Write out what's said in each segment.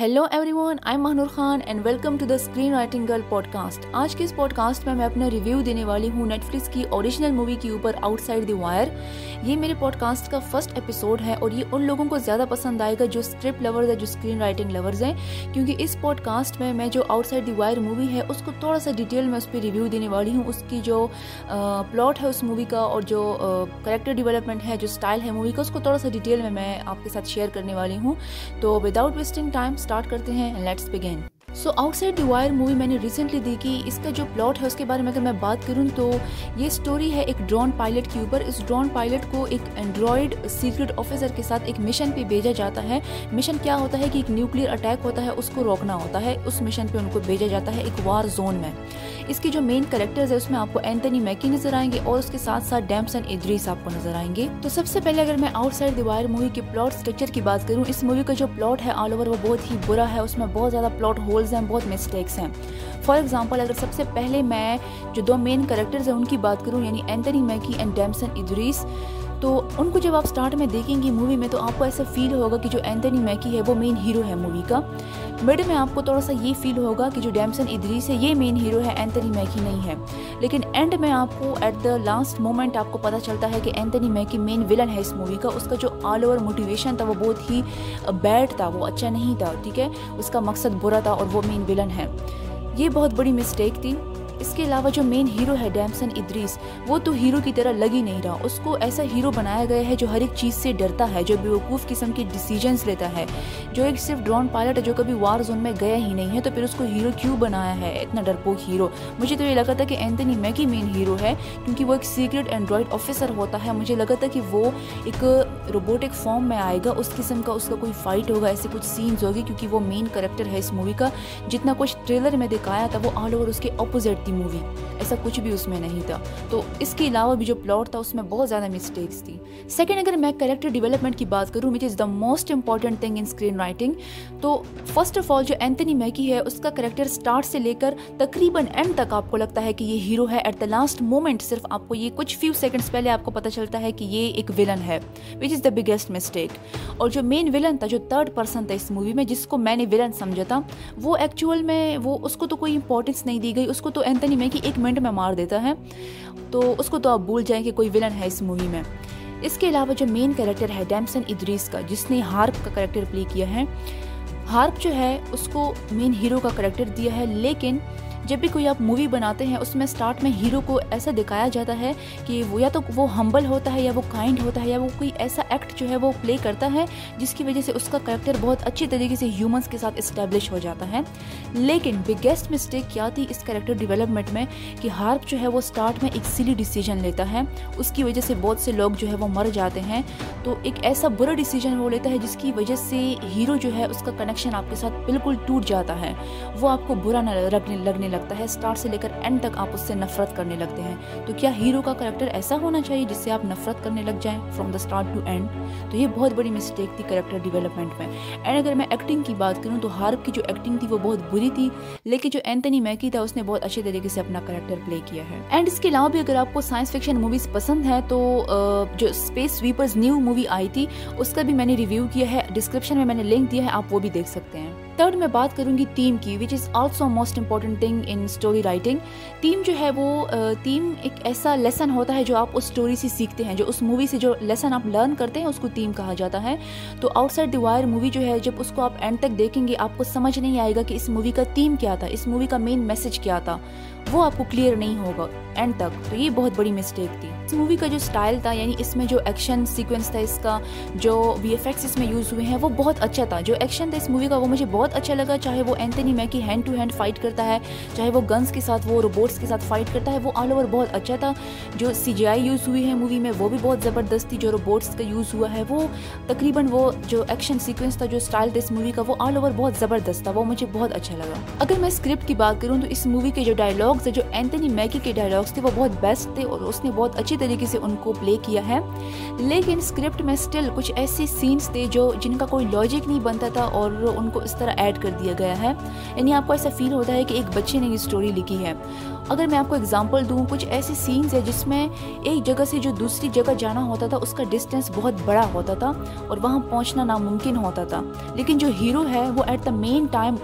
Hello everyone I Mahnoor Khan and welcome to the screen writing girl podcast آج کے اس pod cost میں میں اپنا ریویو دینے والی ہوں نیٹ فلکس کی اوریجنل مووی کے اوپر آؤٹ سائڈ دی وائر یہ میرے پوڈ کاسٹ کا فرسٹ ایپیسوڈ ہے اور یہ ان لوگوں کو زیادہ پسند آئے گا جو اسکرپٹ لورز ہے جو اسکرین رائٹنگ لورز ہیں۔ کیونکہ اس پوڈ کاسٹ میں میں جو out side the wire movie ہے، اس کو تھوڑا سا ڈیٹیل میں اس پہ ریویو دینے والی ہوں۔ اس کی جو پلاٹ ہے اس مووی کا اور جو کریکٹر ڈیولپمنٹ ہے، جو اسٹائل ہے مووی کا، اس کو تھوڑا سا ڈیٹیل میں میں آپ کے ساتھ شیئر کرنے والی ہوں۔ تو وداؤٹ ویسٹنگ ٹائم اسٹارٹ کرتے ہیں let's begin so outside the wire movie میں نے ریسنٹلی دیکھی، اس کا جو پلاٹ ہے، اس کے بارے میں اگر میں بات کروں تو یہ سٹوری ہے ایک ڈرون پائلٹ کے اوپر. اس ڈرون پائلٹ کو ایک اینڈرائڈ سیکرٹ آفیسر کے ساتھ ایک مشن پہ بھیجا جاتا ہے. مشن کیا ہوتا ہے کہ ایک نیوکلیئر اٹیک ہوتا ہے، اس کو روکنا ہوتا ہے. اس مشن پہ ان کو بھیجا جاتا ہے ایک وار زون میں. اس کی جو مین کریکٹرز ہے اس میں آپ کو اینتنی میکی نظر آئیں گے اور اس کے ساتھ ساتھ ڈیمسن ادریس آپ کو نظر آئیں گے۔ تو سب سے پہلے اگر میں out side the wire movie کے پلاٹ اسٹرکچر کی بات کروں، اس مووی کا جو پلاٹ ہے آل اوور وہ بہت ہی برا ہے، اس میں بہت زیادہ پلاٹ ہولز ہیں، بہت مسٹیکس ہیں۔ فار ایگزامپل اگر سب سے پہلے میں جو دو مین کریکٹرز ہیں، ان کی بات کروں یعنی اینتنی میکی اینڈ ڈیمسن ادریس تو ان کو جب آپ اسٹارٹ میں دیکھیں گے مووی میں تو آپ کو ایسا فیل ہوگا کہ جو اینتنی میکی ہے وہ مین ہیرو ہے مووی کا۔ مڈ میں آپ کو تھوڑا سا یہ فیل ہوگا کہ جو ڈیمسن ادریس ہے یہ مین ہیرو ہے اینتنی میکی نہیں ہے۔ لیکن اینڈ میں آپ کو ایٹ دا لاسٹ مومنٹ آپ کو پتہ چلتا ہے کہ اینتنی میکی مین ولن ہے اس مووی کا۔ اس کا جو آل اوور موٹیویشن تھا وہ بہت ہی بیڈ تھا، وہ اچھا نہیں تھا، ٹھیک ہے؟ اس کا مقصد برا تھا اور وہ مین ولن ہے۔ یہ بہت بڑی مسٹیک تھی۔ اس کے علاوہ جو مین ہیرو ہے ڈیمسن ادریس وہ تو ہیرو کی طرح لگ ہی نہیں رہا۔ اس کو ایسا ہیرو بنایا گیا ہے جو ہر ایک چیز سے ڈرتا ہے، جو بیوقوف قسم کی ڈیسیجنس لیتا ہے، جو ایک صرف ڈرون پائلٹ ہے جو کبھی وار زون میں گیا ہی نہیں ہے، تو پھر اس کو ہیرو کیوں بنایا ہے؟ اتنا ڈرپوک ہیرو مجھے تو یہ لگا تھا کہ اینتنی میکی مین ہیرو ہے، کیونکہ وہ ایک سیکرٹ اینڈرائڈ آفیسر ہوتا ہے۔ مجھے لگا تھا کہ وہ ایک روبوٹک فارم میں آئے گا، اس قسم کا اس کا کوئی فائٹ ہوگا، ایسے کچھ سینز ہوگی، کیونکہ وہ مین کریکٹر ہے اس مووی کا۔ جتنا کچھ ٹریلر میں دکھایا تھا، وہ آل اوور اس کے اپوزٹ تھی مووی ایسا کچھ بھی اس میں نہیں تھا۔ تو اس کے علاوہ بھی جو پلاٹ تھا، اس میں بہت زیادہ مسٹیکس تھی سیکنڈ اگر میں کریکٹر ڈیولپمنٹ کی بات کروں which is the most important thing in screen writing تو فرسٹ آف آل جو اینتنی میکی ہے، اس کا کریکٹر اسٹارٹ سے لے کر تقریباً اینڈ تک آپ کو لگتا ہے کہ یہ ہیرو ہے۔ ایٹ دا لاسٹ مومنٹ صرف آپ کو یہ کچھ فیو سیکنڈس پہلے آپ کو پتہ چلتا ہے کہ یہ ایک ولن ہے وچ از دا بگیسٹ مسٹیک اور جو مین ولن تھا، جو تھرڈ پرسن تھا اس مووی میں، جس کو میں نے ولن سمجھا تھا، وہ ایکچوئل میں وہ، اس کو تو کوئی امپورٹنس نہیں دی گئی۔ اس کو تو اینتنی کہ ایک منٹ میں مار دیتا ہے۔ تو اس کو تو آپ بھول جائیں کہ کوئی ولن ہے اس مووی میں۔ اس کے علاوہ جو مین کریکٹر ہے ڈیمسن ادریس کا، جس نے ہارپ کا کریکٹر پلے کیا ہے۔ ہارپ جو ہے، اس کو مین ہیرو کا کریکٹر دیا ہے، لیکن جب بھی کوئی آپ مووی بناتے ہیں، اس میں اسٹارٹ میں ہیرو کو ایسا دکھایا جاتا ہے کہ وہ یا تو وہ ہمبل ہوتا ہے یا وہ کائنڈ ہوتا ہے یا وہ کوئی ایسا ایکٹ جو ہے وہ پلے کرتا ہے، جس کی وجہ سے اس کا کریکٹر بہت اچھی طریقے سے ہیومنس کے ساتھ اسٹیبلش ہو جاتا ہے۔ لیکن بگیسٹ مسٹیک کیا تھی اس کریکٹر ڈیولپمنٹ میں کہ ہارپ جو ہے وہ اسٹارٹ میں ایک سلی ڈیسیجن لیتا ہے۔ اس کی وجہ سے بہت سے لوگ جو ہے وہ مر جاتے ہیں۔ تو ایک ایسا برا ڈیسیجن وہ لیتا ہے جس کی وجہ سے ہیرو جو ہے اس کا کنیکشن آپ کے ساتھ بالکل ٹوٹ جاتا ہے۔ وہ آپ کو برا نہ لگنے لگتا لگتا ہے۔ اسٹارٹ سے لے کر اینڈ تک آپ اس سے نفرت کرنے لگتے ہیں۔ تو کیا ہیرو کا کریکٹر ایسا ہونا چاہیے جس سے آپ نفرت کرنے لگ جائیں from the start to end تو یہ بہت بڑی مسٹیک تھی کریکٹر ڈیولپمنٹ میں۔ اینڈ اگر میں ایکٹنگ کی بات کروں تو ہارپ کی جو ایکٹنگ تھی وہ بہت بری تھی، لیکن جو اینتنی میکی تھا اس نے بہت اچھے طریقے سے اپنا کریکٹر پلے کیا ہے۔ اینڈ اس کے علاوہ بھی اگر آپ کو سائنس فکشن موویز پسند ہے تو جو اسپیس سویپرز نیو مووی آئی تھی، اس کا بھی میں نے ریویو کیا ہے۔ ڈسکرپشن میں میں نے لنک دیا ہے، آپ وہ بھی دیکھ سکتے ہیں۔ تھرڈ میں بات کروں گی ٹیم کی which is also most important thing in story writing team جو ہے وہ ٹیم ایک ایسا لیسن ہوتا ہے جو آپ اس اسٹوری سے سیکھتے ہیں، جو اس مووی سے جو لیسن آپ لرن کرتے ہیں، اس کو ٹیم کہا جاتا ہے. تو out side the wire movie جو ہے، جب اس کو آپ اینڈ تک دیکھیں گے، آپ کو سمجھ نہیں آئے گا کہ اس مووی کا تھیم کیا تھا، اس مووی کا مین میسج کیا تھا. وہ آپ کو کلیئر نہیں ہوگا. اینڈ تک. تو یہ بہت بڑی مسٹیک تھی. اس مووی کا جو اسٹائل تھا یعنی اس میں جو ایکشن سیکوینس تھا، اس کا جو وی ایف ایکس اس میں یوز ہوئے ہیں، وہ بہت اچھا تھا. جو ایکشن تھا اس مووی کا، وہ مجھے بہت اچھا لگا. چاہے وہ Anthony Mackie hand to hand fight کرتا ہے، چاہے وہ گنس کے ساتھ، وہ روبوٹس کے ساتھ فائٹ کرتا ہے، وہ آل اوور بہت اچھا تھا. جو سی جی آئی یوز ہوئی ہے مووی میں، وہ بھی بہت زبردست تھی. جو روبوٹس کا یوز ہوا ہے، وہ تقریباً وہ جو ایکشن سیکوینس تھا، جو اسٹائل تھا اس مووی کا، وہ آل اوور بہت زبردست تھا. وہ مجھے بہت اچھا لگا. اگر میں اسکرپٹ کی بات کروں، تو اس مووی کے جو ڈائلاگس ہے جو اینتنی میکی کے ڈائلاگس تھے وہ بہت بیسٹ تھے اور اس نے بہت اچھی طریقے سے ان کو پلے کیا ہے۔ لیکن اسکرپٹ میں اسٹل کچھ ایسے سینس تھے جو جن کا کوئی لاجک نہیں بنتا تھا اور ان کو اس طرح ایڈ کر دیا گیا ہے۔ یعنی آپ کو ایسا فیل ہوتا ہے کہ ایک بچے نے یہ اسٹوری لکھی ہے۔ اگر میں آپ کو اگزامپل دوں، کچھ ایسے سینس ہے جس میں ایک جگہ سے جو دوسری جگہ جانا ہوتا تھا، اس کا ڈسٹینس بہت بڑا ہوتا تھا اور وہاں پہنچنا ناممکن ہوتا تھا۔ لیکن جو ہیرو ہے، وہ ایٹ دا مین ٹائم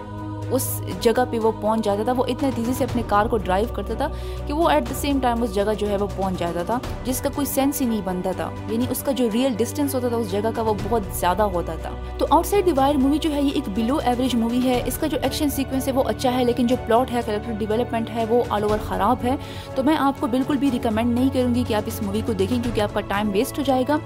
اس جگہ پہ وہ پہنچ جاتا تھا، وہ اتنے تیزی سے اپنے کار کو ڈرائیو کرتا تھا کہ وہ ایٹ دا سیم ٹائم اس جگہ جو ہے وہ پہنچ جاتا تھا، جس کا کوئی سینس ہی نہیں بنتا تھا۔ یعنی اس کا جو ریئل ڈسٹینس ہوتا تھا، اس جگہ کا وہ بہت زیادہ ہوتا تھا۔ تو out side the wire movie جو ہے، یہ ایک بلو ایوریج مووی ہے۔ اس کا جو ایکشن سیکوینس ہے، وہ اچھا ہے، لیکن جو پلاٹ ہے کریکٹر ڈیولپمنٹ ہے، وہ آل اوور خراب ہے۔ تو میں آپ کو بالکل بھی ریکمینڈ نہیں کروں گی کہ آپ اس مووی کو دیکھیں، کیونکہ آپ کا ٹائم ویسٹ ہو جائے گا۔